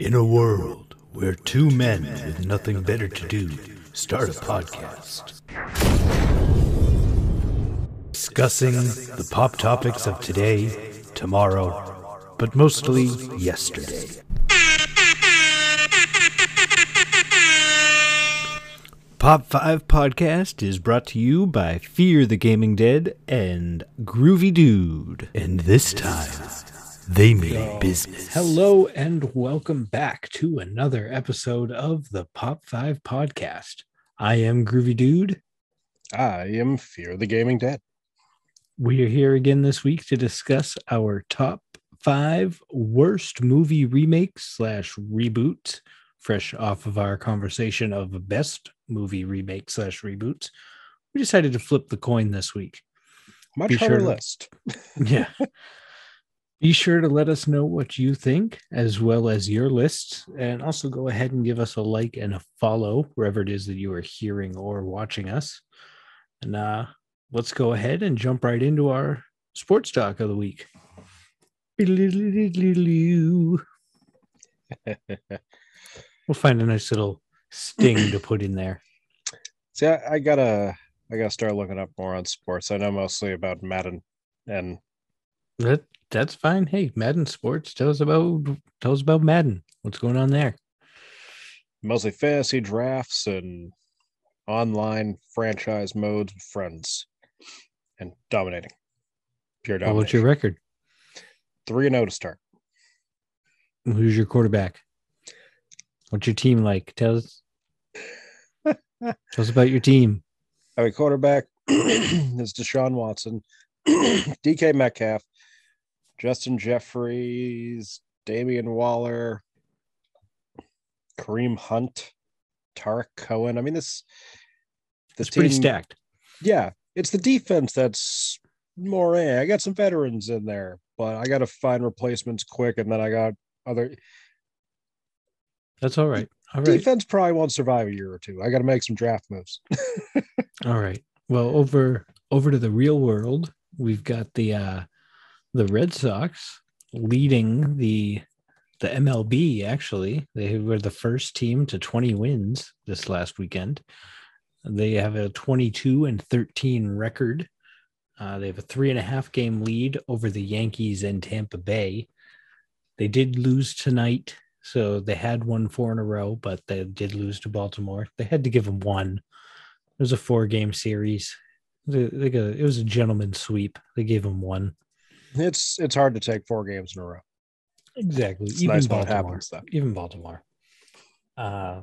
In a world where two men with nothing better to do start a podcast. Discussing the pop topics of today, tomorrow, but mostly yesterday. Pop 5 Podcast is brought to you by Fear the Gaming Dead and Groovy Dude. And this time, they mean business. Hello and welcome back to another episode of the Pop 5 podcast. I am Groovy Dude. I am Fear the Gaming Dead. We are here again this week to discuss our top five worst movie remakes slash reboots, fresh off of our conversation of best movie remake slash reboots. We decided to flip the coin this week. Much Be harder sure to- list. yeah. Be sure to let us know what you think, as well as your lists, and also go ahead and give us a like and a follow wherever it is that you are hearing or watching us. And uh, let's go ahead and jump right into our sports talk of the week. We'll find a nice little sting to put in there. See, I, I gotta, I gotta start looking up more on sports. I know mostly about Madden, and That that's fine. Hey, Madden Sports, tell us about tell us about Madden. What's going on there? mostly fantasy drafts and online franchise modes with friends, and dominating. Pure Well, what's your record? Three and zero to start. Who's your quarterback? What's your team like? Tell us. Tell us about your team. I mean, quarterback is Deshaun Watson, DK Metcalf, Justin Jeffries, Damian Waller, Kareem Hunt, Tarik Cohen. I mean, this the It's pretty stacked. Yeah, it's the defense that's more. eh. I got some veterans in there, but I got to find replacements quick, and then I got other That's all right. All right. defense. Probably won't survive a year or two. I got to make some draft moves. All right. Well, over over to the real world, we've got the uh the Red Sox leading the the MLB actually. They were the first team to 20 wins this last weekend. They have a 22 and 13 record. Uh, they have a three and a half game lead over the Yankees and Tampa Bay. They did lose tonight, so they had won four in a row, but they did lose to Baltimore. They had to give them one. It was a four game series. They, they got, it was a gentleman's sweep. They gave them one. It's it's hard to take four games in a row. Exactly. It's even nice Baltimore. happens, though. Even Baltimore. Uh,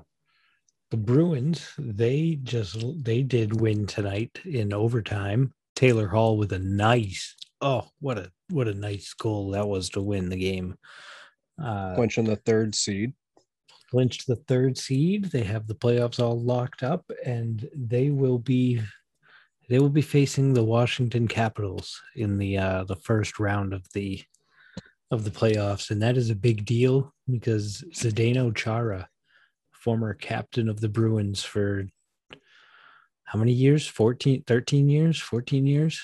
the Bruins, they just they did win tonight in overtime. Taylor Hall with a nice, oh, what a what a nice goal that was to win the game. Uh, clinching the third seed. clinched the third seed. They have the playoffs all locked up, and they will be they will be facing the Washington Capitals in the uh, the first round of the of the playoffs, and that is a big deal because Zdeno Chara, former captain of the Bruins for how many years? 14 13 years? 14 years?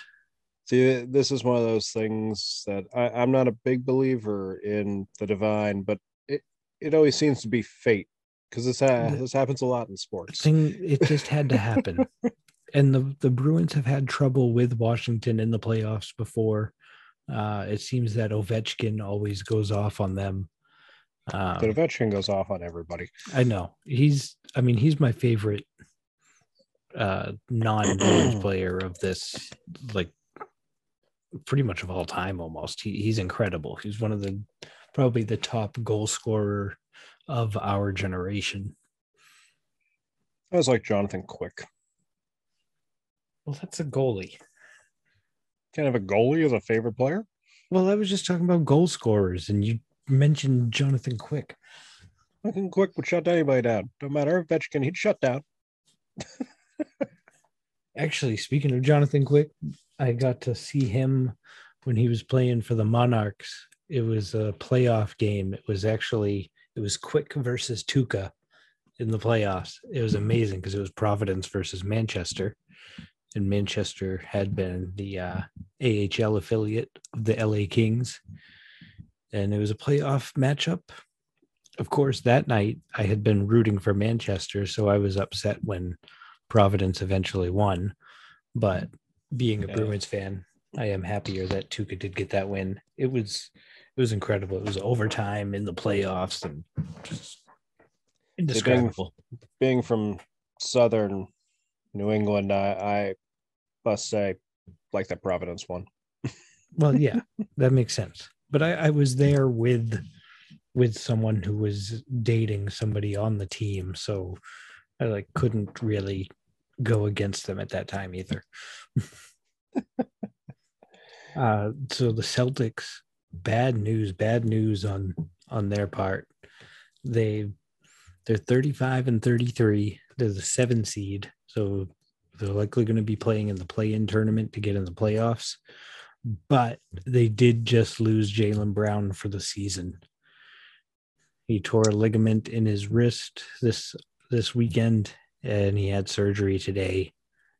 See, this is one of those things that I, I'm not a big believer in the divine, but it, it always seems to be fate because this ha- this happens a lot in sports. thing it just had to happen and the the bruins have had trouble with washington in the playoffs before. Uh it seems that ovechkin always goes off on them. Um, But Ovechkin goes off on everybody. i know. He's i mean he's my favorite uh non-bruins player of this like pretty much of all time almost. He, he's incredible. He's one of the probably the top goal scorer of our generation. I was like Jonathan Quick. Well that's a goalie Kind of a goalie as a favorite player. Well, I was just talking about goal scorers, and you mentioned Jonathan Quick. Jonathan Quick would shut anybody down. No matter Ovechkin, he'd shut down. Actually, speaking of Jonathan Quick, I got to see him when he was playing for the Monarchs. It was a playoff game. It was actually it was Quick versus Tuukka in the playoffs. It was amazing because it was Providence versus Manchester, and Manchester had been the uh, AHL affiliate of the LA Kings, and it was a playoff matchup. of course, that night I had been rooting for Manchester, so I was upset when Providence eventually won. But being a Yeah. Bruins fan, I am happier that Tuukka did get that win. It was it was incredible. It was overtime in the playoffs and just indescribable. Being from southern New England, I, I must say, like that Providence one. Well, yeah, that makes sense. But I, I was there with with someone who was dating somebody on the team, so I like couldn't really go against them at that time either. uh, so the Celtics, bad news, bad news on on their part. They they're 35 and 33. They're the seven seed, so they're likely going to be playing in the play-in tournament to get in the playoffs but they did just lose Jaylen Brown for the season. He tore a ligament in his wrist this this weekend, and he had surgery today,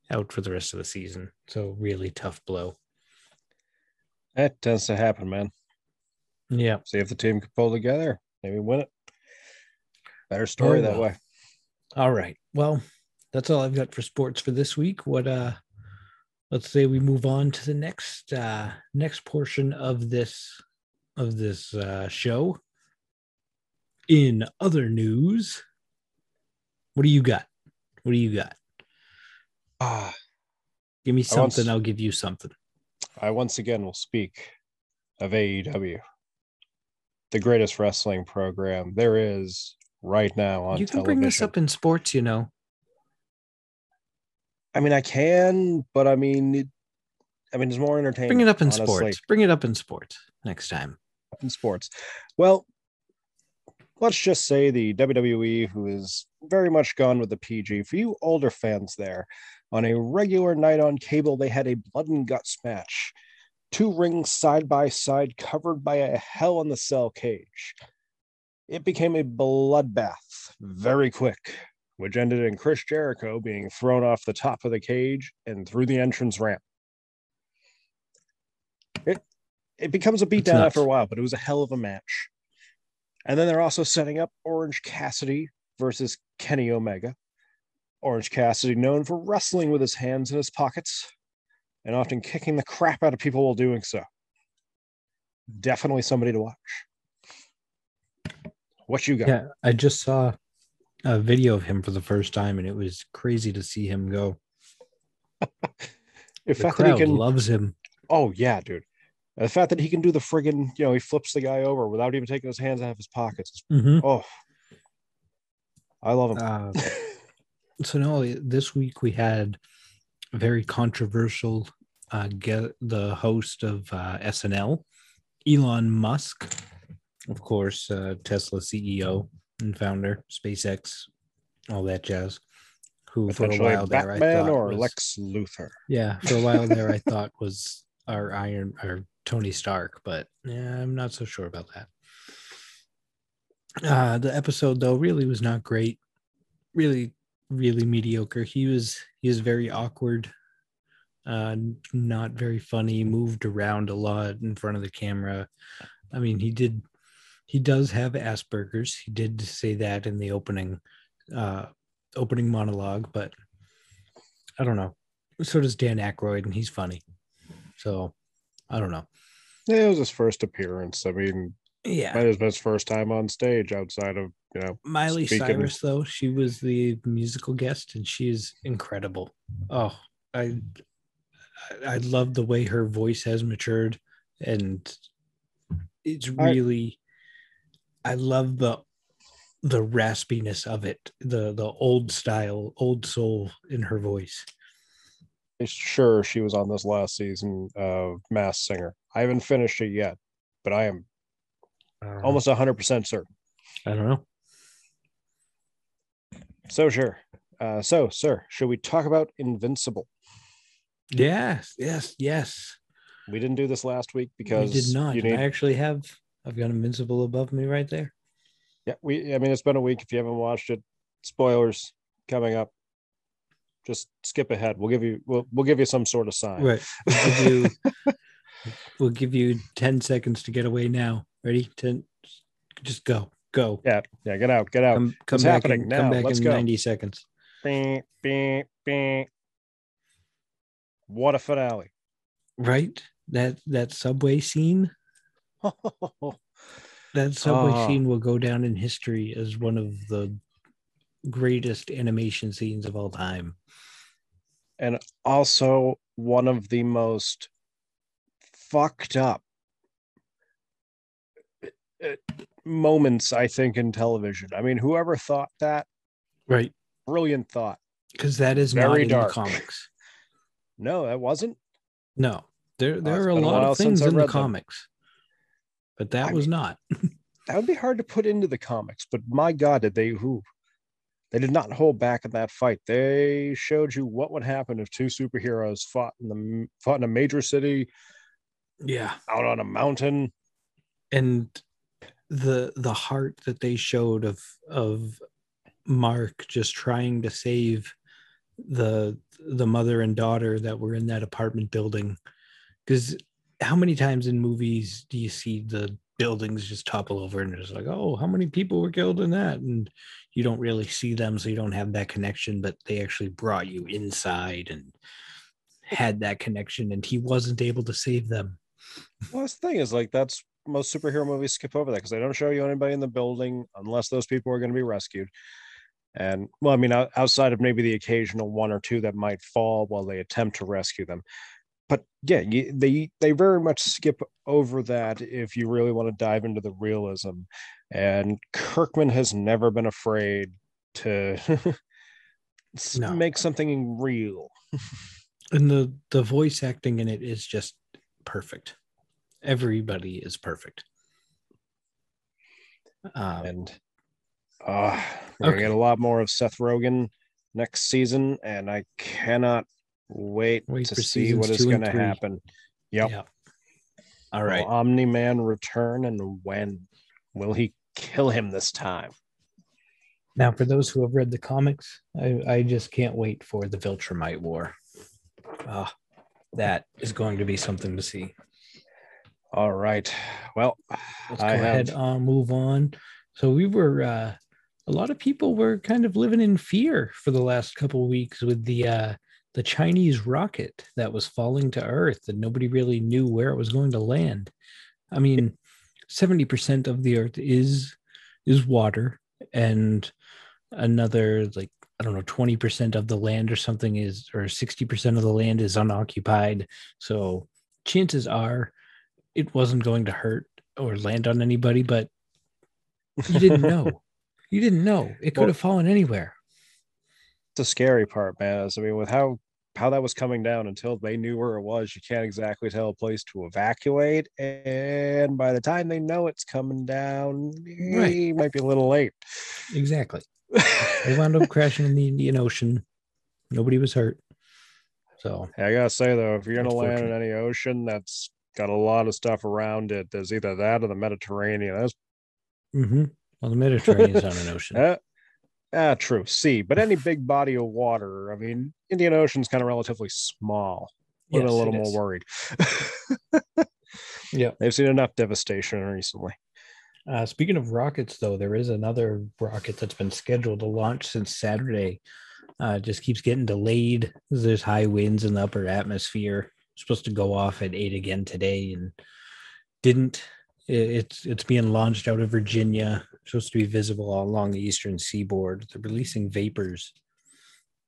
out for the rest of the season. So really tough blow. That tends to happen, man. Yeah. See if the team can pull together, maybe win it. Better story Oh, that well. way. All right. Well, that's all I've got for sports for this week. What uh let's say we move on to the next uh next portion of this of this uh show. In other news, what do you got? What do you got? Ah, Give me something, s- I'll give you something. I once again will speak of AEW, the greatest wrestling program there is right now on You can television. bring this up in sports, you know. I mean, I can, but I mean, it, I mean, it's more entertaining. Bring it up in honestly, sports. Bring it up in sports next time. in sports. Well, let's just say the WWE, who is very much gone with the PG. For you older fans there, on a regular night on cable, they had a blood and guts match. Two rings side by side, covered by a hell in the cell cage. It became a bloodbath very quick, which ended in Chris Jericho being thrown off the top of the cage and through the entrance ramp. It it becomes a beatdown after a while, but it was a hell of a match. And then they're also setting up Orange Cassidy versus Kenny Omega. Orange Cassidy, known for wrestling with his hands in his pockets and often kicking the crap out of people while doing so. Definitely somebody to watch. What you got? Yeah, I just saw a video of him for the first time, and it was crazy to see him go. the fact that he crowd can, loves him. oh yeah, dude. The fact that he can do the friggin', you know, he flips the guy over without even taking his hands out of his pockets. Mhm. Oh, I love him. Uh, so no, this week we had a very controversial uh, get the host of uh, SNL, Elon Musk, of course, uh, Tesla CEO and founder, SpaceX, all that jazz. Who for a while there I Batman thought or was, Lex Luthor. yeah, for a while there I thought was our Iron or Tony Stark, but yeah, I'm not so sure about that. Uh, the episode though really was not great. Really, really mediocre. He was he was very awkward, uh, not very funny. Moved around a lot in front of the camera. I mean, he did he does have Asperger's. He did say that in the opening uh, opening monologue, but I don't know. So does Dan Aykroyd, and he's funny. So I don't know. Yeah, it was his first appearance. I mean, Yeah, might have been his first time on stage outside of, you know, Miley Speaking- Cyrus though she was the musical guest and she is incredible. Oh, I I love the way her voice has matured and it's really I love the the raspiness of it, the the old style, old soul in her voice. sure she was on this last season of Masked Singer. I haven't finished it yet, but I am Uh, almost 100% certain. I don't know. So, sure. Uh, so, sir, should we talk about Invincible? Yes, yes, yes. We didn't do this last week because we did not. you need. I actually have I've got Invincible above me right there. Yeah, we. I mean, it's been a week. If you haven't watched it, spoilers coming up. Just skip ahead. We'll give you. We'll we'll give you some sort of sign. Right. We'll give you, we'll give you 10 seconds to get away now. Ready? 10. Just go. Go. Yeah, yeah, get out, get out. Come, come What's back happening in, now? come back Let's in go. 90 seconds. Beep, beep, beep. What a finale. Right? That that subway scene, that subway Ah. scene will go down in history as one of the greatest animation scenes of all time. and also one of the most fucked up uh, moments I think in television. I mean, whoever thought that, Right. brilliant thought. Because that is Very dark. comics. No, that wasn't. No. There there are a been a lot of things in the comics. But that I was mean- not. That would be hard to put into the comics, but my God, did they who? They did not hold back in that fight. They showed you what would happen if two superheroes fought in the fought in a major city Yeah. out on a mountain. and the the heart that they showed of of Mark just trying to save the the mother and daughter that were in that apartment building because how many times in movies do you see the buildings just topple over and it's like oh how many people were killed in that and you don't really see them so you don't have that connection but they actually brought you inside and had that connection and he wasn't able to save them Well, the thing is like that's most superhero movies skip over that because they don't show you anybody in the building unless those people are going to be rescued. And well, I mean, outside of maybe the occasional one or two that might fall while they attempt to rescue them. But yeah, you, they they very much skip over that if you really want to dive into the realism. And Kirkman has never been afraid to No. make something real. and the the voice acting in it is just perfect everybody is perfect um, and uh, we're gonna get a lot more of Seth Rogen next season, and I cannot wait, Wait to see what is going to happen. Yep. yeah all right Will Omni Man return, and when will he kill him this time? now for those who have read the comics i i just can't wait for the viltrumite war Ah, that is going to be something to see All right. Well, let's I go ahead have uh, move on so we were uh a lot of people were kind of living in fear for the last couple of weeks with the uh the chinese rocket that was falling to earth and nobody really knew where it was going to land. I mean 70% of the earth is is water and another like i don't know 20% of the land or something is or 60% of the land is unoccupied. So chances are it wasn't going to hurt or land on anybody but you didn't know. You didn't know. It could Well- have fallen anywhere. The scary part, man. Is I mean, with how how that was coming down until they knew where it was, you can't exactly tell a place to evacuate. And by the time they know it's coming down, Right. it might be a little late. exactly they wound up crashing in the indian ocean nobody was hurt so I gotta say though, if you're gonna land in any ocean that's got a lot of stuff around it, there's either that or the Mediterranean. That's mm-hmm. well the mediterranean is on an ocean uh, ah, true. Sea, but any big body of water. I mean, Indian Ocean's kind of relatively small. Been a little more is. worried. yeah They've seen enough devastation recently. Uh, speaking of rockets, though, there is another rocket that's been scheduled to launch since Saturday. Uh, just keeps getting delayed. There's high winds in the upper atmosphere. supposed to go off at eight again today, and didn't. It's it's being launched out of Virginia. Supposed to be visible all along the eastern seaboard. They're releasing vapors.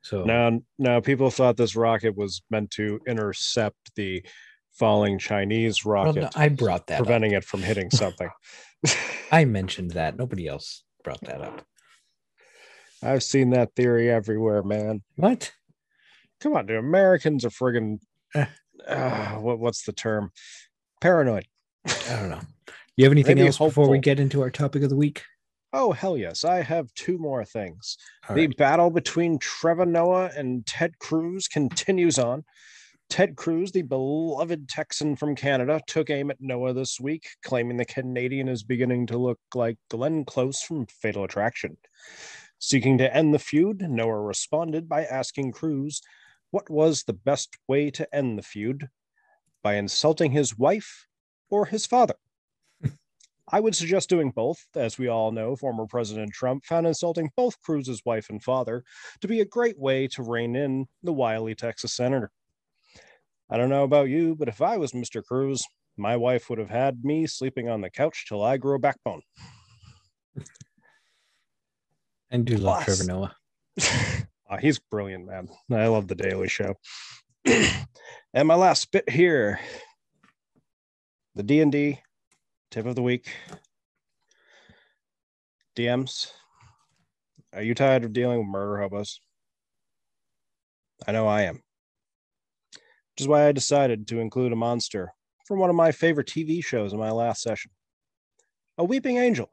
So Now, now people thought this rocket was meant to intercept the falling Chinese well, rocket, no, I brought that. Up. preventing it from hitting something. I mentioned that. Nobody else brought that up. I've seen that theory everywhere, man. What? Come on, dude. Americans are friggin' Eh. uh, what, what's the term? Paranoid. I don't know. You have anything Maybe else before we get into our topic of the week? Oh hell yes, I have two more things. All the right. battle between Trevor Noah and Ted Cruz continues on. Ted Cruz, the beloved Texan from Canada, took aim at Noah this week, claiming the Canadian is beginning to look like Glenn Close from Fatal Attraction. Seeking to end the feud, Noah responded by asking Cruz what was the best way to end the feud by insulting his wife or his father. I would suggest doing both. As we all know, former President Trump found insulting both Cruz's wife and father to be a great way to rein in the wily Texas senator. I don't know about you, but if I was Mr. Cruz, my wife would have had me sleeping on the couch till I grew a backbone. I do love Plus- Trevor Noah. Ah, he's brilliant, man. I love the Daily Show. and my last bit here, the D and D tip of the week. DMs, are you tired of dealing with murder hobos? I know I am. Which is why I decided to include a monster from one of my favorite TV shows in my last session, a weeping angel.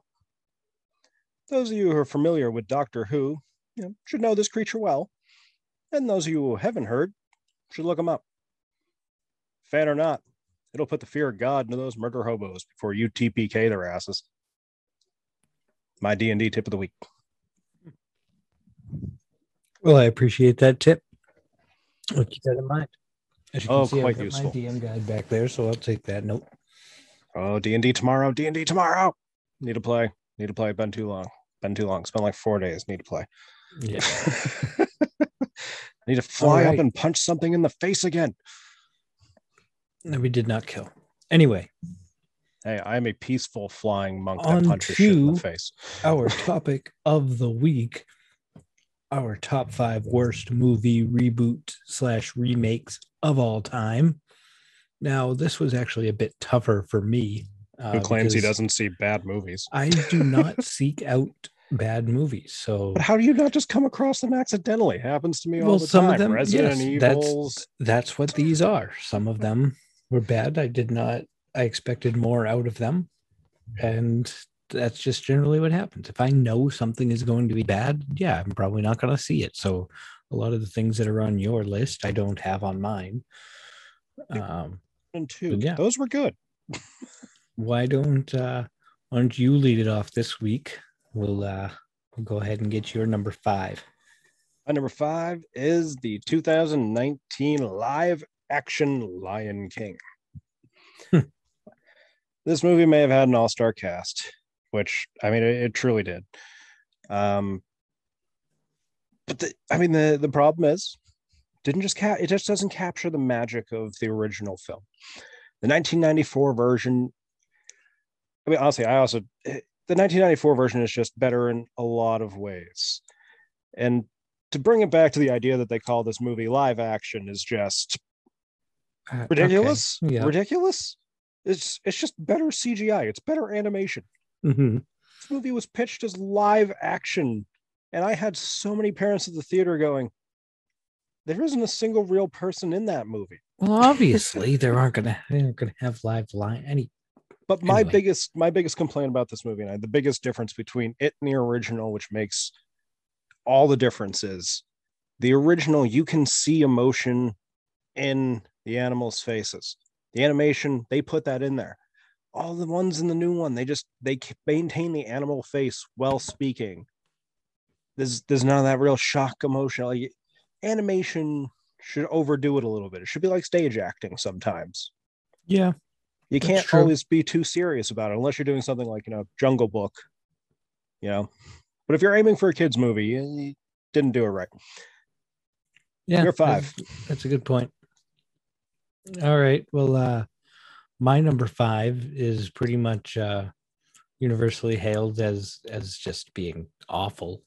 Those of you who are familiar with Doctor Who you know, should know this creature well. And those of you who haven't heard should look him up. Fan or not, it'll put the fear of God into those murder hobos before you TPK their asses. My D&D tip of the week. Well, I appreciate that tip. I'll keep that in mind. As you Oh, can see, quite I've got useful. my DM guide back there, so I'll take that note. Oh, D&D tomorrow, D&D tomorrow. Need to play. Need to play. Been too long. Been too long. It's been like four days. Need to play. Yeah. I need to fly up and punch something in the face again. No, we did not kill. Anyway, Hey, I am a peaceful flying monk that punches shit in the face. our topic of the week, our top five worst movie reboot slash remakes of all time. Now, this was actually a bit tougher for me. uh, Who claims he doesn't see bad movies? I do not seek out bad movies. So But how do you not just come across them accidentally? Happens to me all the some of time. them, Resident yes, that's- Evils. that's what these are. Some of them were bad. I did not, I expected more out of them. And that's just generally what happens. If I know something is going to be bad, yeah, I'm probably not going to see it. So a lot of the things that are on your list, I don't have on mine. Um, and two. yeah. Those were good. why don't uh why don't you lead it off this week? We'll uh we'll go ahead and get your number five. My number five is the 2019 live action Lion King. Hmm. this movie may have had an all-star cast, which I mean it, it truly did. Um but the, I mean the the problem is didn't just ca- it just doesn't capture the magic of the original film. The 1994 version I mean honestly I also the 1994 version is just better in a lot of ways. And to bring it back to the idea that they call this movie live action is just Uh, ridiculous. okay, Yeah. Ridiculous. It's it's just better CGI. It's better animation. Mhm. This movie was pitched as live action, and I had so many parents at the theater going, "There isn't a single real person in that movie." Well, obviously there aren't gonna they aren't gonna have live line any But my Anyway. biggest my biggest complaint about this movie, and I- the biggest difference between it and the original, which makes all the difference, is the original. You can see emotion in the animals' faces. The animation they put that in there. All the ones in the new one, they just they maintain the animal face while speaking. There's there's none of that real shock emotion. Like, animation should overdo it a little bit. It should be like stage acting sometimes. yeah. You can't always be too serious about it unless you're doing something like, you know, Jungle Book, you know. But if you're aiming for a kids movie, you, you didn't do it right. Yeah. You're five. That's, that's a good point. All right. Well, uh my number five is pretty much uh universally hailed as as just being awful.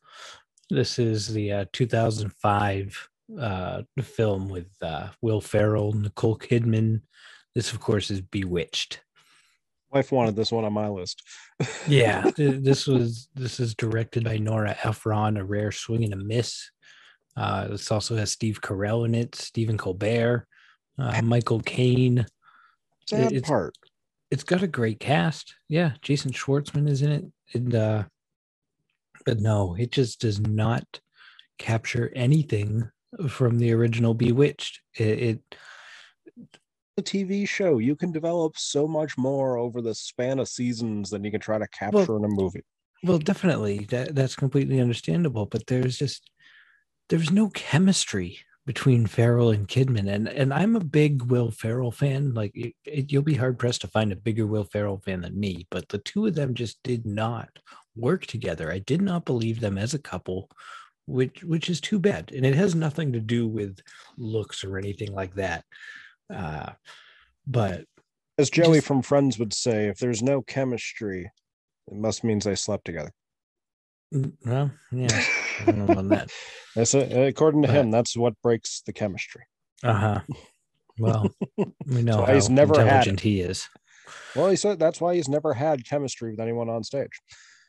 This is the uh 2005 uh film with uh Will Ferrell, Nicole Kidman. This of course is Bewitched. Wife wanted this one on my list. Yeah, th- this was this is directed by Nora Ephron, a rare swing and a miss. Uh, this also has Steve Carell in it, Stephen Colbert, uh, Michael Caine. Sad it's- part. It's got a great cast. Yeah, Jason Schwartzman is in it, and uh, but no, it just does not capture anything from the original Bewitched. It, it The TV show, you can develop so much more over the span of seasons than you can try to capture in a movie. Well, definitely that that's completely understandable, but there's just there's no chemistry between Ferrell and Kidman, and and I'm a big Will Ferrell fan. Like it, it, you'll be hard pressed to find a bigger Will Ferrell fan than me. But the two of them just did not work together. I did not believe them as a couple, which which is too bad. And it has nothing to do with looks or anything like that. Uh, but As Joey Just- from Friends would say, if there's no chemistry, it must means they slept together. Well, yeah, I don't know about that. That's a, according to But- him. That's what breaks the chemistry. Uh huh. Well, we know why how he's never intelligent he is. Well, he said that's why he's never had chemistry with anyone on stage.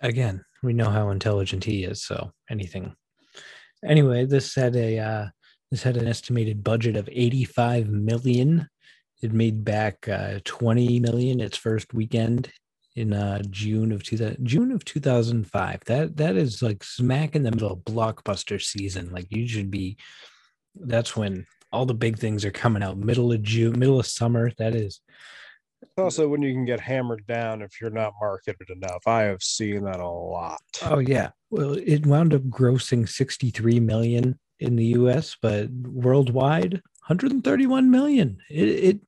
again, we know how intelligent he is. So anything. Anyway, this had a uh, this had an estimated budget of 85 million. It made back uh, 20 million its first weekend in uh, June of 2000, June of 2005. That that is like smack in the middle of blockbuster season. Like you should be. That's when all the big things are coming out. Middle of June, middle of summer. That is It's also when you can get hammered down if you're not marketed enough. I have seen that a lot. Oh yeah. Well, it wound up grossing 63 million in the US, but worldwide 131 million. It, it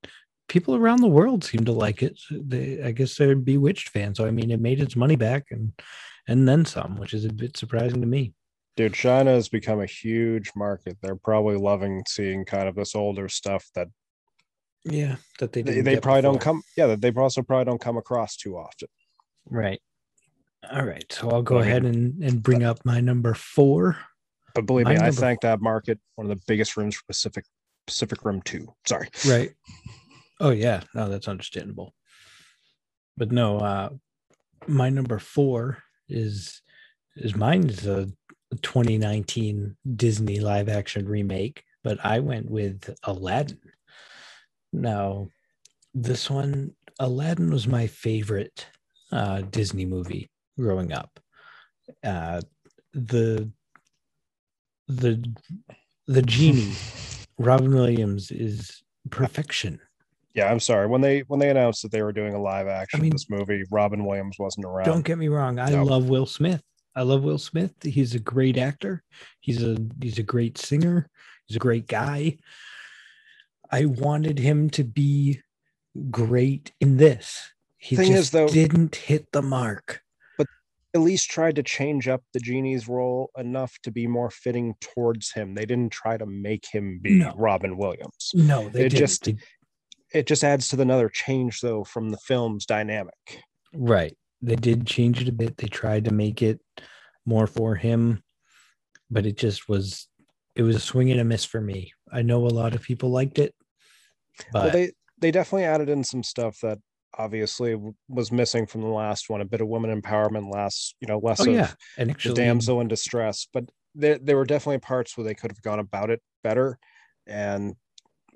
people around the world seem to like it. They I guess they're bewitched fans. So I mean it made its money back and and then some, which is a bit surprising to me. Dude, China has become a huge market. They're probably loving seeing kind of this older stuff that Yeah, that they they, they probably don't come. Yeah, that they also probably don't come across too often. Right. All right. So I'll go I mean- ahead and, and bring up my number four. But believe me, I thank that market. One of the biggest rooms for Pacific Pacific Rim Two. Sorry. Right. Oh yeah, no, that's understandable. But no, uh my number four is is mine is a 2019 Disney live action remake, but I went with Aladdin. Now, this one, Aladdin was my favorite uh Disney movie growing up. Uh the the the genie Robin Williams is perfection. Yeah, I'm sorry. When they when they announced that they were doing a live action mean- this movie, Robin Williams wasn't around. Don't get me wrong. I No. love Will Smith. I love Will Smith. He's a great actor. He's a he's a great singer. He's a great guy. I wanted him to be great in this. He Thing just is, though- didn't hit the mark. But at least tried to change up the genie's role enough to be more fitting towards him. They didn't try to make him be No. Robin Williams. No, they It didn't. just- They- It just adds to the another change though from the film's dynamic. right. They did change it a bit. They tried to make it more for him, but it just was it was a swing and a miss for me. I know a lot of people liked it, but well, they they definitely added in some stuff that obviously was missing from the last one. A bit of women empowerment, less you know, less oh of yeah, and the damsel in distress. But there there were definitely parts where they could have gone about it better, and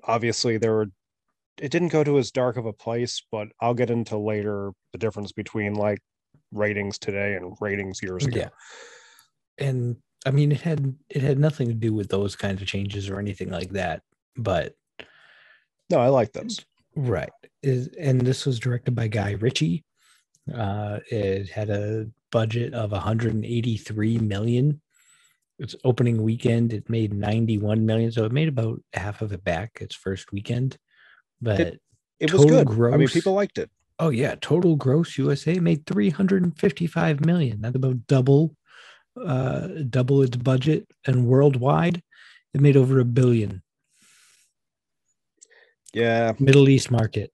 obviously there were. It didn't go to as dark of a place, but I'll get into later the difference between like ratings today and ratings years ago. Yeah. and I mean it had it had nothing to do with those kinds of changes or anything like that. But No, I like those. right, is and this was directed by Guy Ritchie. Uh, it had a budget of 183 million. Its opening weekend, it made 91 million, so it made about half of it back its first weekend. But It was Total good. I mean, people liked it. Oh yeah, total gross USA made 355 million. That's about double uh double its budget and worldwide it made over a billion. Yeah, Middle East market.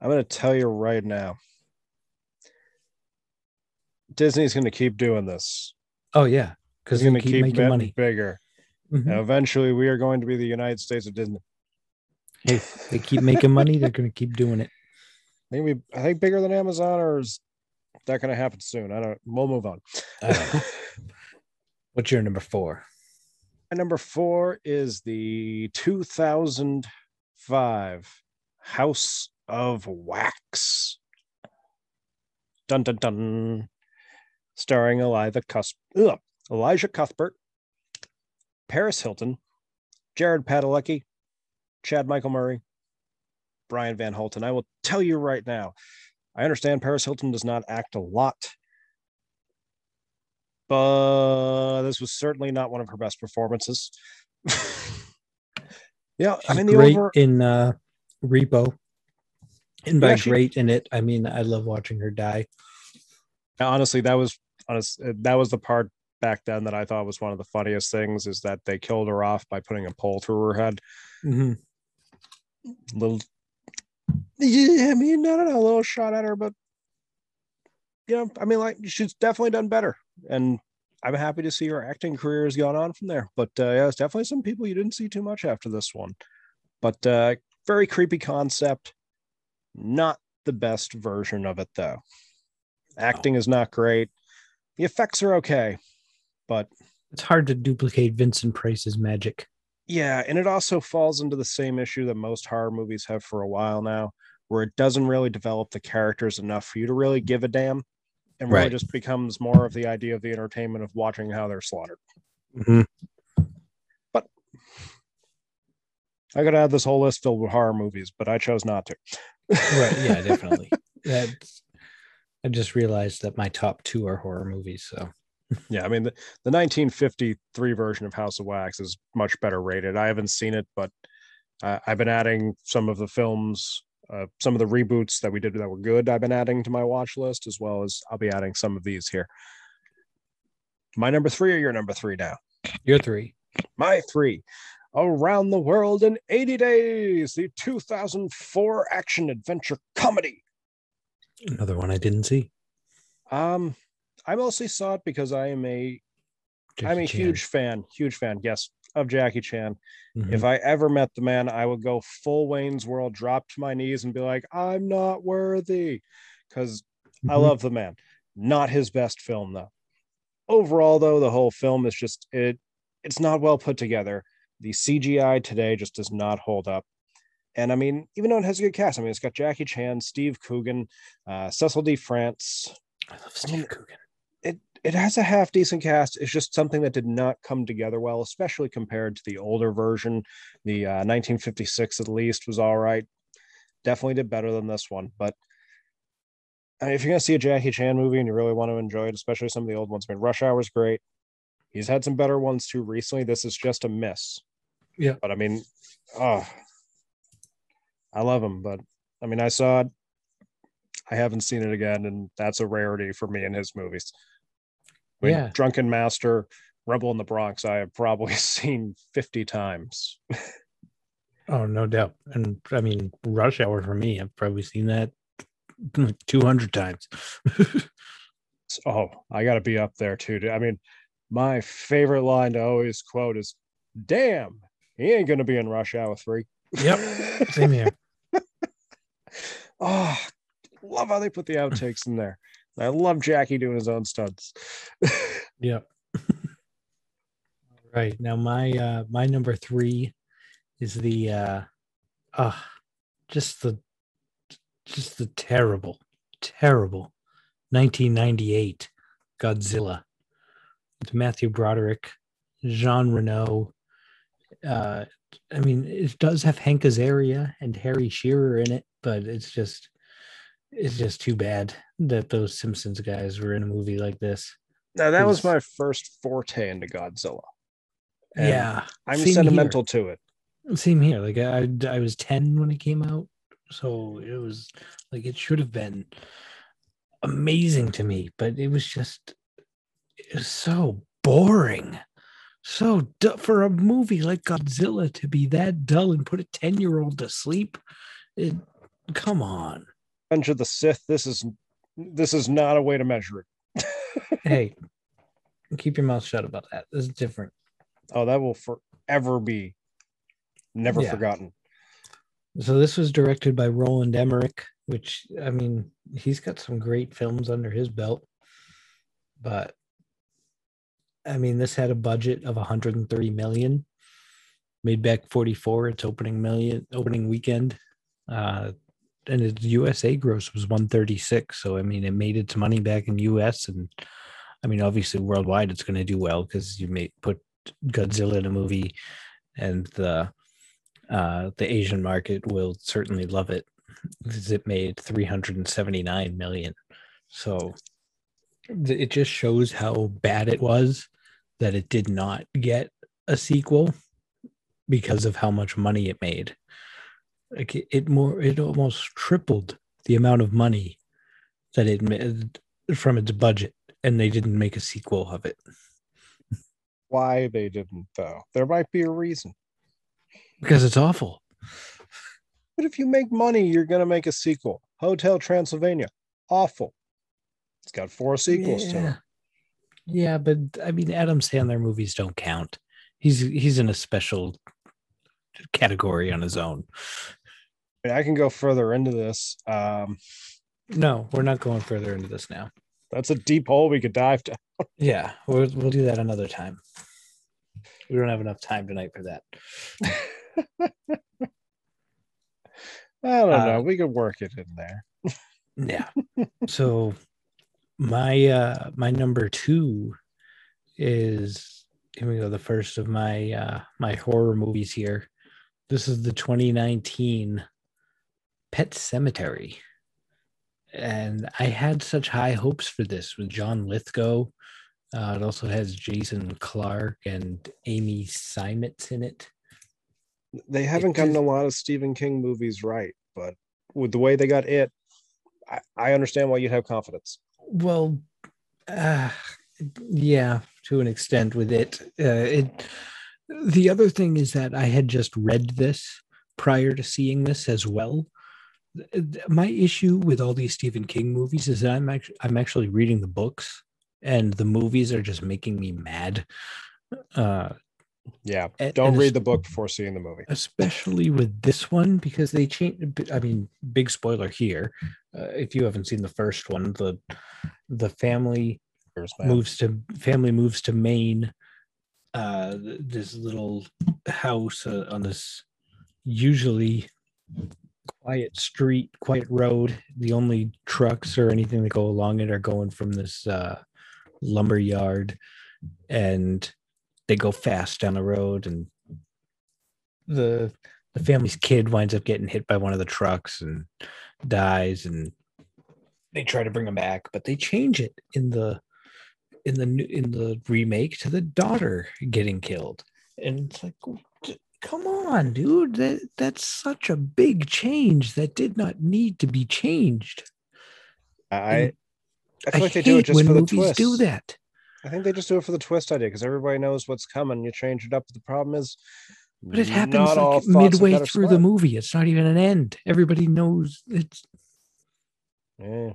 I'm going to tell you right now. Disney's going to keep doing this. Oh yeah, It's they going to keep, making money. bigger. Mhm. And eventually, we are going to be the United States of Disney. Hey, they keep making money, they're going to keep doing it. I think we, I think bigger than Amazon, or is that going to happen soon? I don't. We'll move on. I. What's your number 4? And number four is the 2005 House of Wax. Dun dun dun. Starring Elijah, Cus- ugh, Elijah Cuthbert, Paris Hilton, Jared Padalecki, Chad Michael Murray, Brian Van Holten. I will tell you right now, I understand Paris Hilton does not act a lot, but this was certainly not one of her best performances. yeah, I mean the great over in uh, Repo. And by Yeah, she- great in it, I mean I love watching her die. honestly that was honest that was the part back then that I thought was one of the funniest things is that they killed her off by putting a pole through her head. Little yeah, I mean, I don't know, a little shot at her, but you know, I mean, like she's definitely done better, and I'm happy to see her acting career has gone on from there. But uh, yeah, it's definitely some people you didn't see too much after this one. But uh, very creepy concept, not the best version of it though. Acting is not great. The effects are okay, but It's hard to duplicate Vincent Price's magic. Yeah, and it also falls into the same issue that most horror movies have for a while now, where it doesn't really develop the characters enough for you to really give a damn, and really Right. just becomes more of the idea of the entertainment of watching how they're slaughtered. Mm-hmm. But I could have this whole list filled with horror movies, but I chose not to. Right. Yeah, definitely. That's, I just realized that my top two are horror movies. So Yeah, I mean the, the 1953 version of House of Wax is much better rated. I haven't seen it, but uh, I've been adding some of the films, uh, some of the reboots that we did that were good. I've been adding to my watch list as well as I'll be adding some of these here. My number three or your number three now? you're three. My three. Around the World in 80 Days, the 2004 action adventure comedy. Another one I didn't see. Um, I mostly saw it because I am a am a Chan. huge fan, huge fan, yes, of Jackie Chan. Mhm. If I ever met the man, I would go full Wayne's World, drop to my knees, and be like, I'm not worthy. Because I Mhm. love the man. Not his best film, though. Overall, though, the whole film is just it it's not well put together. The CGI today just does not hold up. And I mean, even though it has a good cast, I mean, it's got Jackie Chan, Steve Coogan, uh, Cécile de France, I love Steve Coogan. It has a half decent cast. It's just something that did not come together well, especially compared to the older version. The uh, 1956 at least was all right. Definitely did better than this one. But I mean, if you're gonna see a Jackie Chan movie and you really want to enjoy it, especially some of the old ones, I mean, Rush Hour is great. He's had some better ones too recently. This is just a miss. Yeah. But I mean, oh, I love him. But I mean, I saw it. I haven't seen it again, and that's a rarity for me in his movies. I mean, Yeah. Drunken Master, Rumble in the Bronx, I have probably seen 50 times. Oh, no doubt. And I mean, Rush Hour for me, I've probably seen that 200 times. Oh, I got to be up there too. I mean, my favorite line to always quote is, Damn, he ain't going to be in Rush Hour 3. Yep. Same here. oh, love how they put the outtakes in there. I love Jackie doing his own stunts. Yep. All right. Now my uh my number three is the uh uh just the just the terrible, terrible 1998 Godzilla. With Matthew Broderick, Jean Reno. Uh I mean, it does have Hank Azaria and Harry Shearer in it, but it's just it's just too bad that those Simpsons guys were in a movie like this. now, that was my first forte into Godzilla. And yeah, I'm same here. sentimental to it. Same here. Like I, I was ten when it came out, so it was like it should have been amazing to me, but it was just it was so boring, so for a movie like Godzilla to be that dull and put a ten year old to sleep. It, come on, Revenge of the Sith. This is this is not a way to measure it. hey, keep your mouth shut about that. This is different. Oh, that will forever be never Yeah. forgotten. So this was directed by Roland Emmerich, which I mean, he's got some great films under his belt. But I mean, this had a budget of 130 million, made back 44 its opening million opening weekend. Uh and its USA gross was 136. So I mean, it made its money back in US and I mean, obviously worldwide it's going to do well because you may put Godzilla in a movie and the uh, the Asian market will certainly love it because it made 379 million. So it just shows how bad it was that it did not get a sequel. because of how much money it made. Like it, it more, it almost tripled the amount of money that it made from its budget, and they didn't make a sequel of it. Why they didn't, though? There might be a reason. Because it's awful. But if you make money, you're going to make a sequel. Hotel Transylvania, awful. It's got four sequels to it. yeah. Yeah, but I mean, Adam Sandler movies don't count. He's he's in a special category on his own. I, can go further into this. Um, No, we're not going further into this now. that's a deep hole we could dive down. Yeah, we'll we'll do that another time. We don't have enough time tonight for that. I don't know. We could work it in there. Yeah. so my uh my number two is here we go, the first of my uh my horror movies here. This is the 2019 Pet Sematary. And I had such high hopes for this with John Lithgow. Uh, it also has Jason Clarke and Amy Simons in it. They haven't gotten a lot of Stephen King movies right, but with the way they got it, I, I understand why you'd have confidence. Well, uh, yeah, to an extent with it. Uh, it. The other thing is that I had just read this prior to seeing this as well. My issue with all these Stephen King movies is that I'm actually I'm actually reading the books, and the movies are just making me mad. Uh, Yeah. Don't read the book before seeing the movie. especially with this one because they change. i mean big spoiler here uh, if you haven't seen the first one the the family moves to family moves to maine uh this little house uh, on this usually quiet street quiet road. The only trucks or anything that go along it are going from this uh lumber yard and they go fast down the road and the the family's kid winds up getting hit by one of the trucks and dies and they try to bring him back but they change it in the in the in the remake to the daughter getting killed. And it's like come on dude that that's such a big change that did not need to be changed I, and I feel I like they do it just when for the movies twist. do that I think they just do it for the twist idea because everybody knows what's coming. You change it up. but The problem is, but it happens like midway through the movie it's not even an end everybody knows it's Yeah.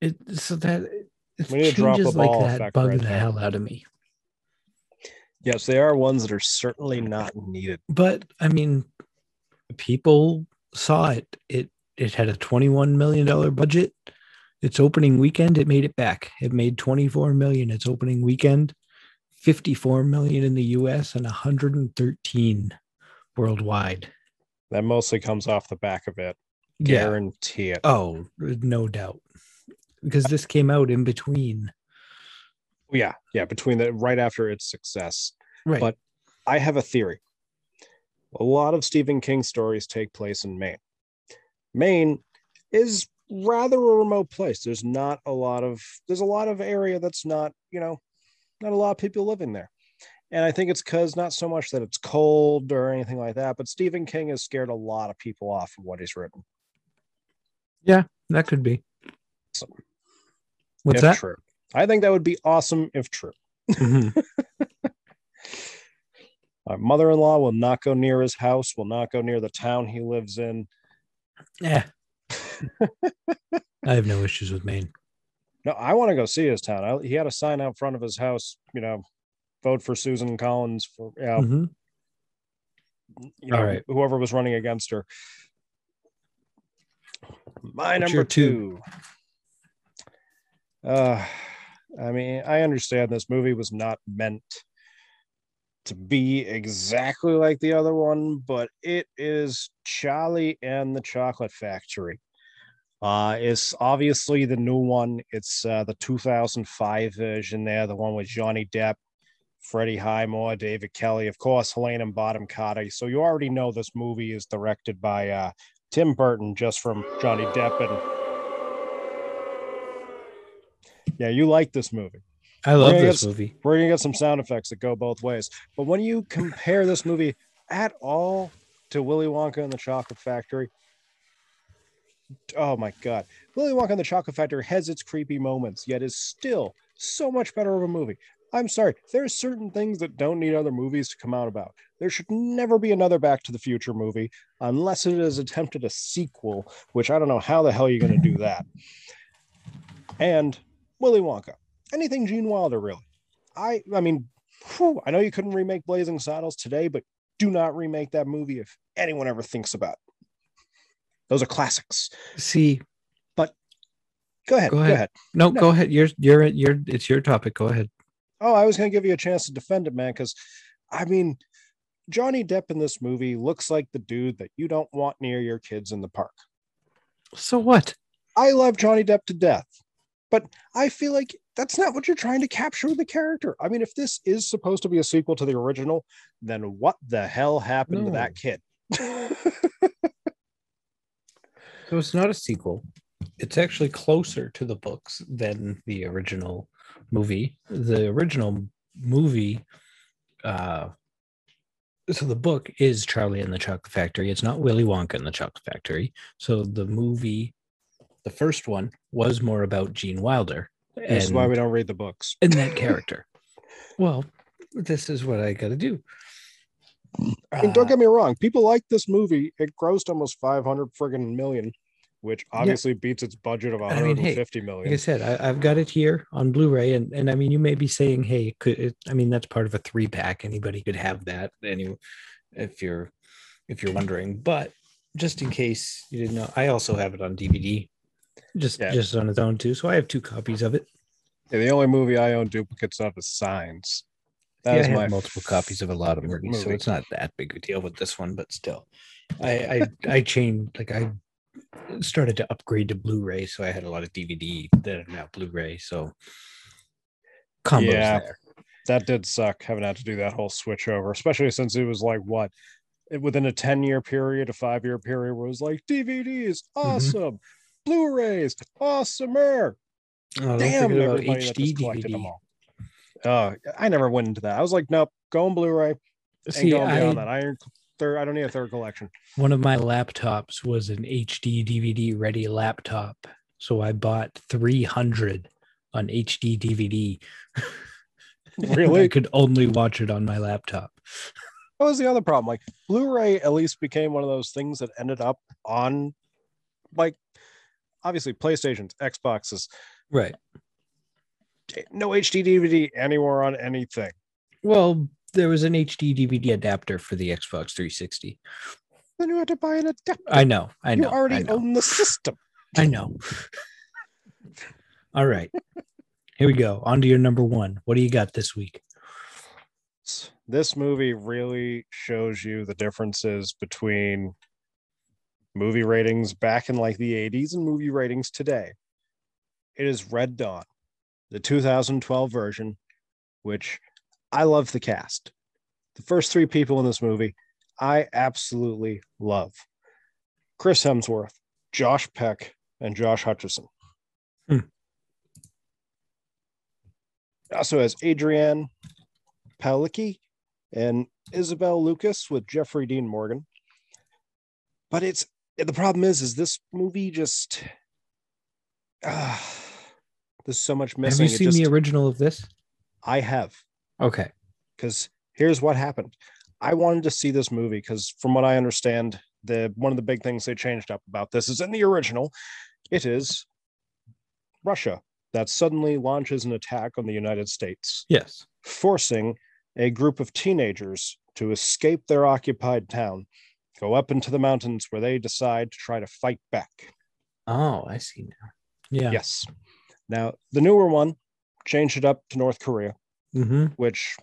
it so that it We need to drop changes a like that bug right the there. hell out of me Yes, they are ones that are certainly not needed. but i mean people saw it it it had a 21 million dollar budget its opening weekend it made it back it made 24 million its opening weekend 54 million in the us and 113 worldwide That mostly comes off the back of it. yeah Guarantee it. oh no doubt because this came out in between Yeah, yeah. Between the right after its success, right But- I have a theory. A lot of Stephen King stories take place in Maine. Maine is rather a remote place. There's not a lot of there's a lot of area that's not, you know, not a lot of people living there. And I think it's because not so much that it's cold or anything like that, but Stephen King has scared a lot of people off of what he's written. Yeah, that could be Awesome. what's if that true. I think that would be awesome if true. Mhm. My mother-in-law will not go near his house, will not go near the town he lives in. yeah i have no issues with maine No, I want to go see his town. I, he had a sign out front of his house, you know, vote for Susan Collins for you know, Mhm. you know All right. whoever was running against her. My What's number your two. Uh I mean, I understand this movie was not meant to be exactly like the other one, but it is Charlie and the Chocolate Factory. Uh, it's obviously the new one. It's uh, the 2005 version there, the one with Johnny Depp, Freddie Highmore, David Kelly, of course, Helena Bonham Carter. So you already know this movie is directed by uh, Tim Burton, just from Johnny Depp. And yeah, you like this movie. I love this get- movie We're gonna get some sound effects that go both ways. But when you compare this movie at all to Willy Wonka and the Chocolate Factory. Oh my god. Willy Wonka and the Chocolate Factory has its creepy moments, yet is still so much better of a movie. I'm sorry, there's certain things that don't need other movies to come out about. There should never be another Back to the Future movie unless it is attempted a sequel, which I don't know how the hell you're going to do that. And Willy Wonka. Anything Gene Wilder, really. I I mean, whew, I know you couldn't remake Blazing Saddles today, but do not remake that movie if anyone ever thinks about it. Those are classics. See, but Go ahead. Go Go ahead. ahead. no, No. go ahead. You're you're you're it's your topic. Go ahead. Oh, I was going to give you a chance to defend it, man, because I mean, Johnny Depp in this movie looks like the dude that you don't want near your kids in the park. So what? I love Johnny Depp to death, but I feel like that's not what you're trying to capture with the character. I mean, if this is supposed to be a sequel to the original, then what the hell happened to that kid? So it's not a sequel. It's actually closer to the books than the original movie. The original movie, uh, so the book is Charlie and the Chocolate Factory. It's not Willy Wonka and the Chocolate Factory. So the movie, the first one, was more about Gene Wilder this is why we don't read the books. and that character. Well, this is what I got to do. Mean, don't Uh, get me wrong. People like this movie. It grossed almost 500 friggin' million, which obviously beats its budget of I mean, hey, 150 million. like I said, I, I've got it here on Blu-ray, and and I mean, you may be saying, "Hey, could it, I mean that's part of a three-pack? Anybody could have that." Any, if you're if you're wondering, but just in case you didn't know, I also have it on DVD, just Yeah. just on its own too. So I have two copies of it. Yeah, the only movie I own duplicates of is Signs. That yeah, is I have my multiple copies of a lot of movies, so it's not that big a deal with this one. But still, I I, I changed like I started to upgrade to Blu-ray, so I had a lot of DVD that are now Blu-ray. So combos Yeah. there. that did suck having had to do that whole switch over, especially since it was like what within a 10 year period, a five year period where it was like DVDs, Mm-hmm. awesome, Blu-rays, awesomer. Oh, Damn, everybody that HD just collected them DVD. all. Uh, I never went into that. I was like, nope, going Blu-ray. See, beyond I, that. I third. I don't need a third collection. one of my laptops was an HD DVD ready laptop, so I bought 300 on HD DVD. And I could only watch it on my laptop. What was the other problem? Like Blu-ray at least became one of those things that ended up on like obviously PlayStations, Xboxes, Right. no HD DVD anywhere on anything. Well, there was an HD DVD adapter for the Xbox 360. Then you had to buy an adapter. I know. I know. you already I know. own the system. I know. All right. Here we go. On to your number one. What do you got this week? This movie really shows you the differences between movie ratings back in like the 80s and movie ratings today. It is Red Dawn, the 2012 version, which I love the cast. The first three people in this movie, I absolutely love Chris Hemsworth, Josh Peck, and Josh Hutcherson. Hmm. It Also has Adrienne Palicki and Isabel Lucas with Jeffrey Dean Morgan. But it's the problem is, is this movie just ah, there's so much missing. Have you seen just- the original of this? I have Okay. because here's what happened. I wanted to see this movie because, from what I understand, the one of the big things they changed up about this is in the original, it is Russia that suddenly launches an attack on the United States, Yes. forcing a group of teenagers to escape their occupied town, go up into the mountains where they decide to try to fight back. Oh, I see now. Yeah. Yes. Now, the newer one changed it up to North Korea. Mm-hmm. which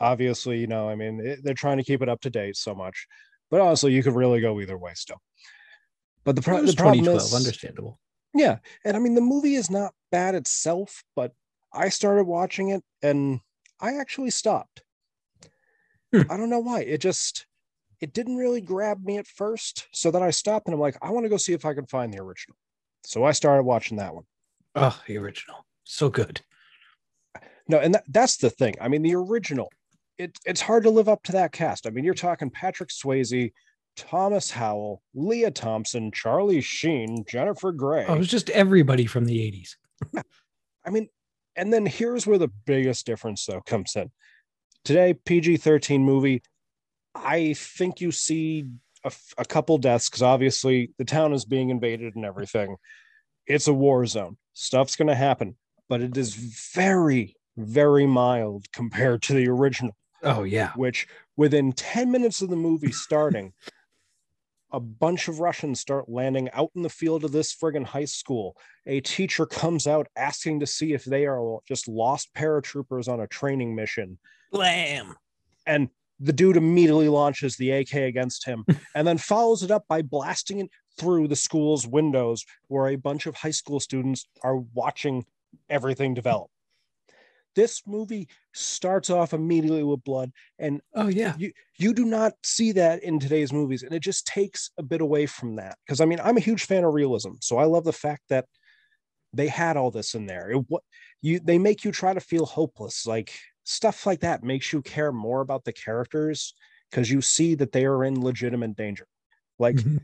obviously, you know, I mean, it, they're trying to keep it up to date so much, but honestly, you could really go either way still. But the, pro- the problem 2012. is, Understandable. yeah, and I mean, the movie is not bad itself, but I started watching it and I actually stopped. Hmm. I don't know why. It just it didn't really grab me at first, so then I stopped and I'm like, I want to go see if I can find the original. So I started watching that one. Oh, the original. So good. No, and that, that's the thing. I mean, the original it, it's hard to live up to that cast. I mean, you're talking Patrick Swayze, Thomas Howell, Lea Thompson, Charlie Sheen, Jennifer Grey. Oh, it was just everybody from the 80s. I mean, and then here's where the biggest difference though comes in. Today, PG 13 movie, I think you see a, a couple deaths because obviously the town is being invaded and everything. It's a war zone. Stuff's going to happen, but it is very, very mild compared to the original. Oh, yeah. Which within 10 minutes of the movie starting, a bunch of Russians start landing out in the field of this friggin' high school. A teacher comes out asking to see if they are just lost paratroopers on a training mission. Blam. And the dude immediately launches the AK against him and then follows it up by blasting it through the school's windows where a bunch of high school students are watching everything develop. This movie starts off immediately with blood and Oh, yeah. you you do not see that in today's movies and it just takes a bit away from that because i mean i'm a huge fan of realism so i love the fact that they had all this in there it, what you they make you try to feel hopeless like stuff like that makes you care more about the characters because you see that they are in legitimate danger. Like Mhm.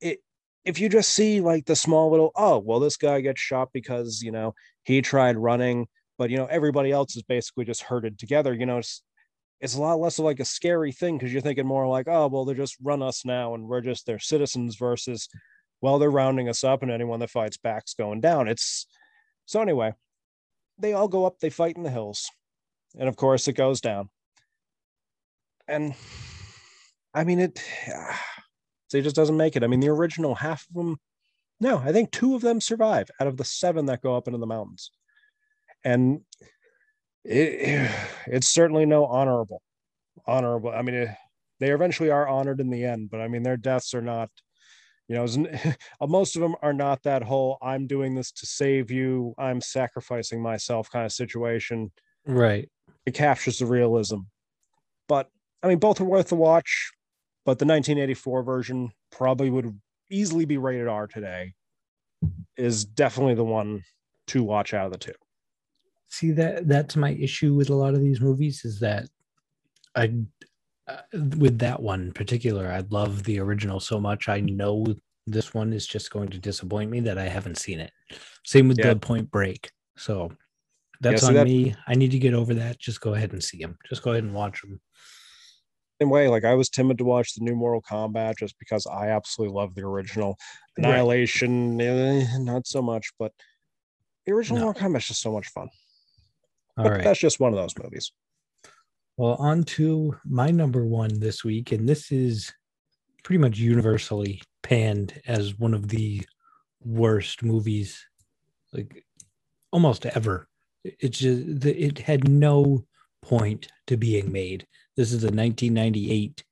it if you just see like the small little oh well this guy gets shot because you know he tried running but you know everybody else is basically just herded together you know it's it's a lot less of like a scary thing because you're thinking more like oh well they just run us now and we're just their citizens versus well they're rounding us up and anyone that fights back's going down. It's so anyway they all go up they fight in the hills and of course it goes down. And i mean it it just doesn't make it. I mean the original half of them no i think two of them survive out of the seven that go up into the mountains. And it, it's certainly no honorable honorable. I mean it, they eventually are honored in the end but i mean their deaths are not you know uh, most of them are not that whole i'm doing this to save you i'm sacrificing myself kind of situation. Right. It captures the realism but i mean both are worth the watch but the 1984 version probably would easily be rated r today is definitely the one to watch out of the two See that that's my issue with a lot of these movies is that I uh, with that one in particular I love the original so much I know this one is just going to disappoint me that I haven't seen it. Same with Yeah. the Point Break. So that's see on that- me. I need to get over that. Just go ahead and see them. Just go ahead and watch them. same way like i was timid to watch the new mortal kombat just because i absolutely love the original Right. annihilation eh, not so much but the original No. mortal kombat is just so much fun All but right. that's just one of those movies Well, on to my number one this week, and this is pretty much universally panned as one of the worst movies, like almost ever. It's just it had no point to being made. This is a 1998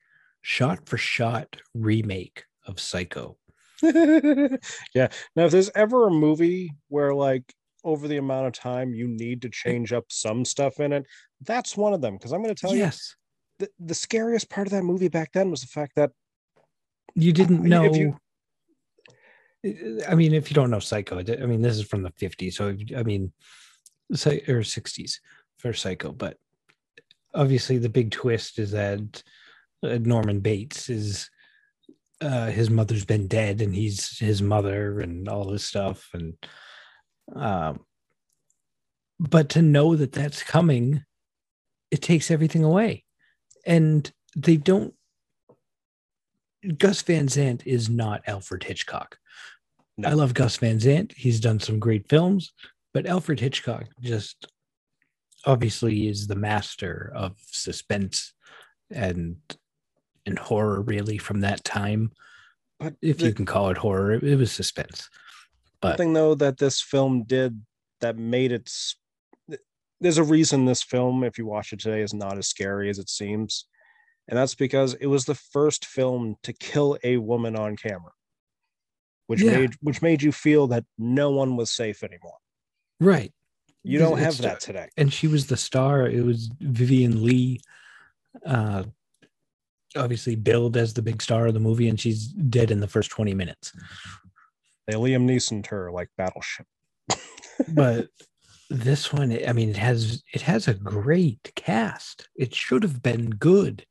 shot-for-shot remake of Psycho. yeah now if there's ever a movie where like over the amount of time you need to change up some stuff in it that's one of them because i'm going to tell yes, you the, the scariest part of that movie back then was the fact that you didn't know. you- I mean, if you don't know Psycho, I mean, this is from the 50s. So, I mean, or 60s for Psycho, but obviously the big twist is that uh, Norman Bates is uh, his mother's been dead and he's his mother and all this stuff. And, um, but to know that that's coming, it takes everything away. And they don't Gus Van Sant is not Alfred Hitchcock. No. I love Gus Van Sant. He's done some great films, but Alfred Hitchcock just obviously is the master of suspense and and horror really from that time. but If the, you can call it horror, it, it was suspense. but- thing though that this film did that made it there's a reason this film if you watch it today is not as scary as it seems and that's because it was the first film to kill a woman on camera which Yeah. made which made you feel that no one was safe anymore Right. you don't have it's- that today and she was the star. It was Vivian Lee, uh, obviously billed as the big star of the movie, and she's dead in the first twenty minutes. they liam neeson her like battleship But this one, I mean, it has it has a great cast. It should have been good,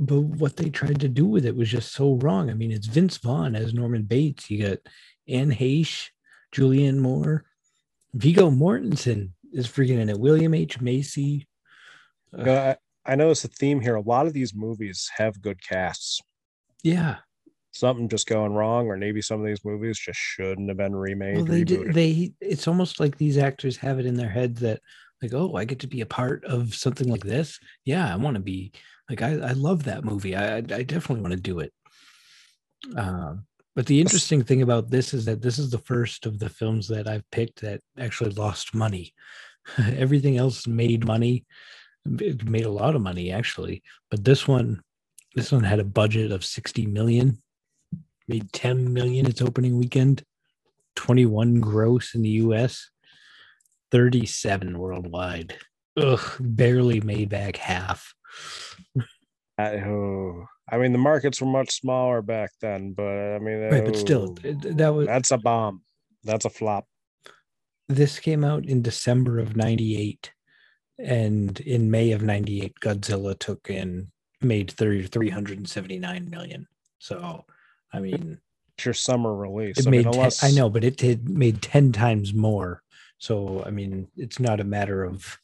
but what they tried to do with it was just so wrong. I mean, it's Vince Vaughn as Norman Bates. You got Anne Heche, Julianne Moore, Viggo Mortensen is freaking in it. William H Macy. Know, I, I notice a theme here. A lot of these movies have good casts. Yeah, Something just going wrong, or maybe some of these movies just shouldn't have been remade. well, they do. They it's almost like these actors have it in their heads that like, oh, I get to be a part of something like this. Yeah, I want to be like I, I love that movie. I I I definitely want to do it. Um, but the interesting thing about this is that this is the first of the films that I've picked that actually lost money. Everything else made money. It made a lot of money actually, but this one, this one had a budget of sixty million, made ten million its opening weekend, twenty-one gross in the U.S., thirty-seven worldwide. Ugh, barely made back half. I, oh, I mean, the markets were much smaller back then, but I mean, Right, but still, oh, that was that's a bomb. That's a flop. this came out in December of 98 and in May of 98 Godzilla took in made 30, 379 million. So, I mean, It's your summer release. it I mean, made ten- I know, but it did made 10 times more. So, I mean, it's not a matter of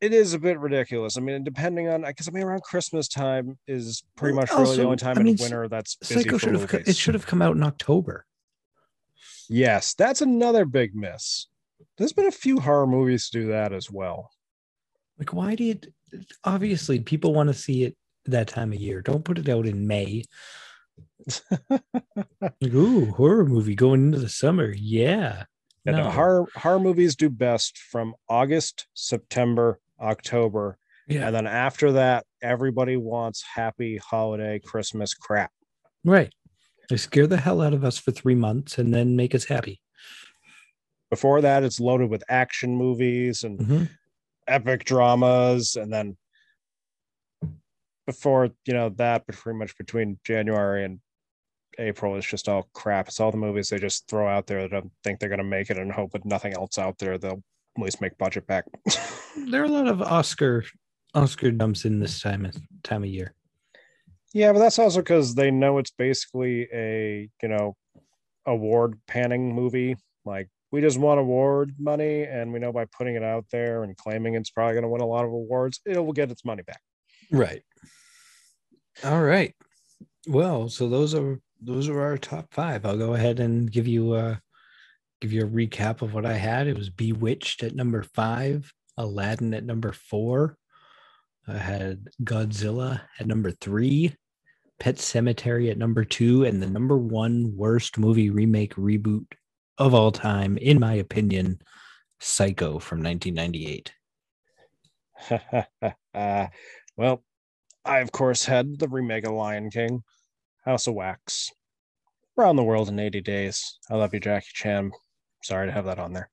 it is a bit ridiculous. I mean, depending on because I mean, around Christmas time is pretty much really the only time I in mean, winter that's busy Psycho should have it should have come out in October. Yes, that's another big miss. There's been a few horror movies to do that as well. Like why do you obviously people want to see it that time of year. Don't put it out in May. Like, ooh, horror movie going into the summer. Yeah. And No. horror horror movies do best from August, September, October, Yeah. and then after that, everybody wants happy holiday Christmas crap. Right. They scare the hell out of us for three months and then make us happy. Before that, it's loaded with action movies and Mhm. epic dramas, and then before you know that, but pretty much between January and April, it's just all crap. It's all the movies they just throw out there that don't think they're gonna make it and hope with nothing else out there, they'll at least make budget back. There are a lot of Oscar Oscar dumps in this time of time of year. Yeah, but that's also because they know it's basically a you know award panning movie. Like we just want award money, and we know by putting it out there and claiming it's probably going to win a lot of awards, it will get its money back. Right. All right. Well, so those are those are our top five. I'll go ahead and give you uh give you a recap of what I had. It was Bewitched at number five, Aladdin at number four. I had Godzilla at number three, Pet Sematary at number two, and the number one worst movie remake reboot of all time, in my opinion, Psycho from 1998. uh, well, I of course had the remake of Lion King, House of Wax, Around the World in 80 Days. I love you, Jackie Chan. Sorry to have that on there.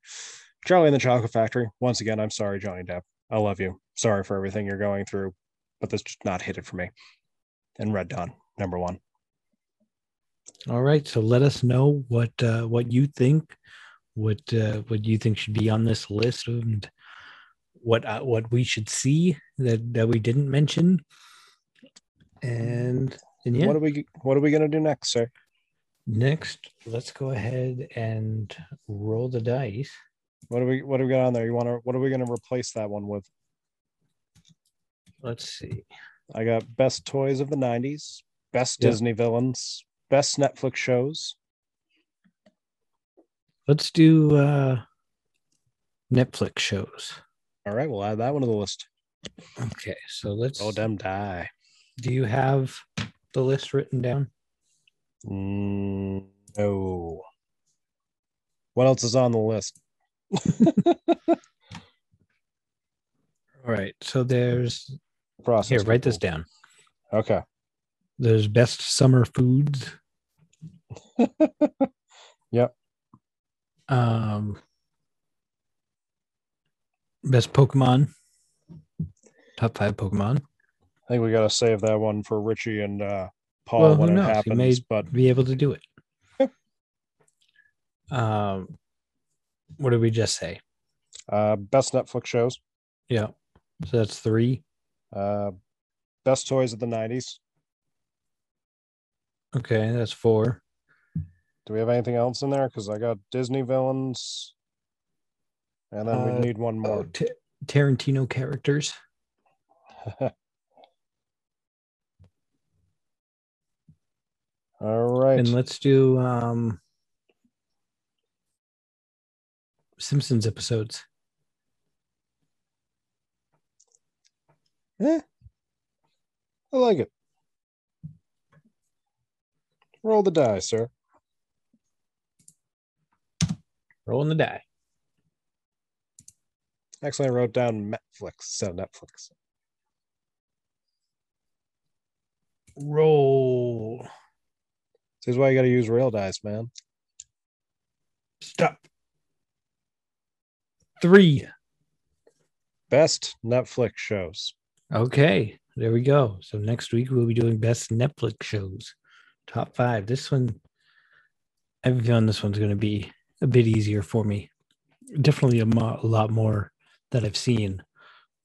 Charlie in the Chocolate Factory. Once again, I'm sorry, Johnny Depp. I love you. Sorry for everything you're going through, but this just not hit it for me. And Red Dawn, number one. All right, so let us know what uh, what you think, what uh, what you think should be on this list, and what uh, what we should see that that we didn't mention. And and yeah, What are we what are we gonna do next, sir? Next, let's go ahead and roll the dice. What do we what do we got on there? You wanna what are we gonna replace that one with? Let's see. I got best toys of the 90s, best Yeah. Disney villains, best Netflix shows. Let's do uh, Netflix shows. All right, we'll add that one to the list. Okay, so let's. Oh, damn die. Do you have the list written down? Mm, no. What else is on the list? All right, so there's Process. here. Write this down. Okay. There's best summer foods. Yep. Um, best Pokemon. Top five Pokemon. I think we got to save that one for Richie and uh, Paul Well, who when it knows? He may- But Be able to do it. um, what did we just say? Uh, best Netflix shows. Yeah. So that's three. Uh, best toys of the '90s. Okay, that's four. Do we have anything else in there? Because I got Disney villains, and then Uh, we need one more. Ta- Tarantino characters. All right. And let's do um Simpsons episodes. Yeah. I like it. Roll the die, sir. Rolling the die. Actually, I wrote down Netflix, so Netflix. Roll. This is why you got to use real dice, man. Stop. Three. Best Netflix shows. Okay, there we go. So next week we'll be doing best Netflix shows. Top five. This one, I have a feeling this one's going to be a bit easier for me. Definitely a, mo- a lot more that I've seen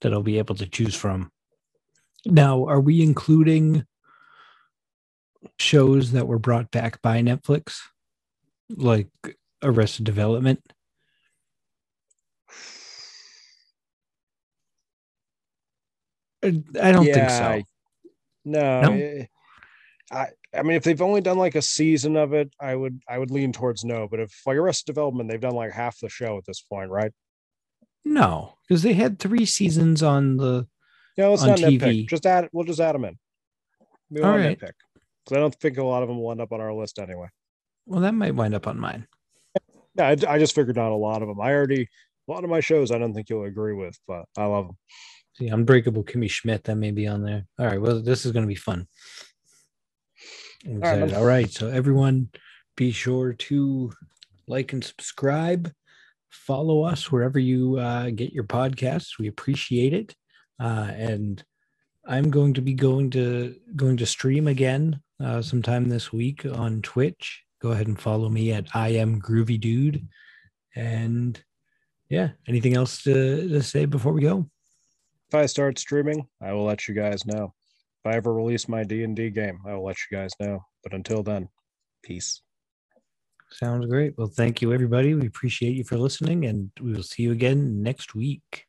that I'll be able to choose from. Now, are we including shows that were brought back by Netflix, like Arrested Development? I I don't think so. I- No, No? eh, I I mean, if they've only done like a season of it, I would I would lean towards no. But if like Arrested Development, they've done like half the show at this point, right? No, because they had three seasons on the. Yeah, let's On not TV. nitpick. Just add. It, we'll just add them in. We All nitpick because I don't think a lot of them will end up on our list anyway. Well, that might wind up on mine. Yeah, I, I just figured out a lot of them. I already a lot of my shows. I don't think you'll agree with, but I love them. See, Unbreakable Kimmy Schmidt, that may be on there. All right. Well, this is going to be fun. All right, All right, So, everyone, be sure to like and subscribe. Follow us wherever you uh, get your podcasts. We appreciate it. Uh, and I'm going to be going to going to stream again uh, sometime this week on Twitch. Go ahead and follow me at I am Groovy Dude. And yeah, anything else to, to say before we go? If I start streaming, I will let you guys know. If I ever release my D and D game, I will let you guys know. But until then, peace. Sounds great. Well, thank you, everybody. We appreciate you for listening, and we will see you again next week.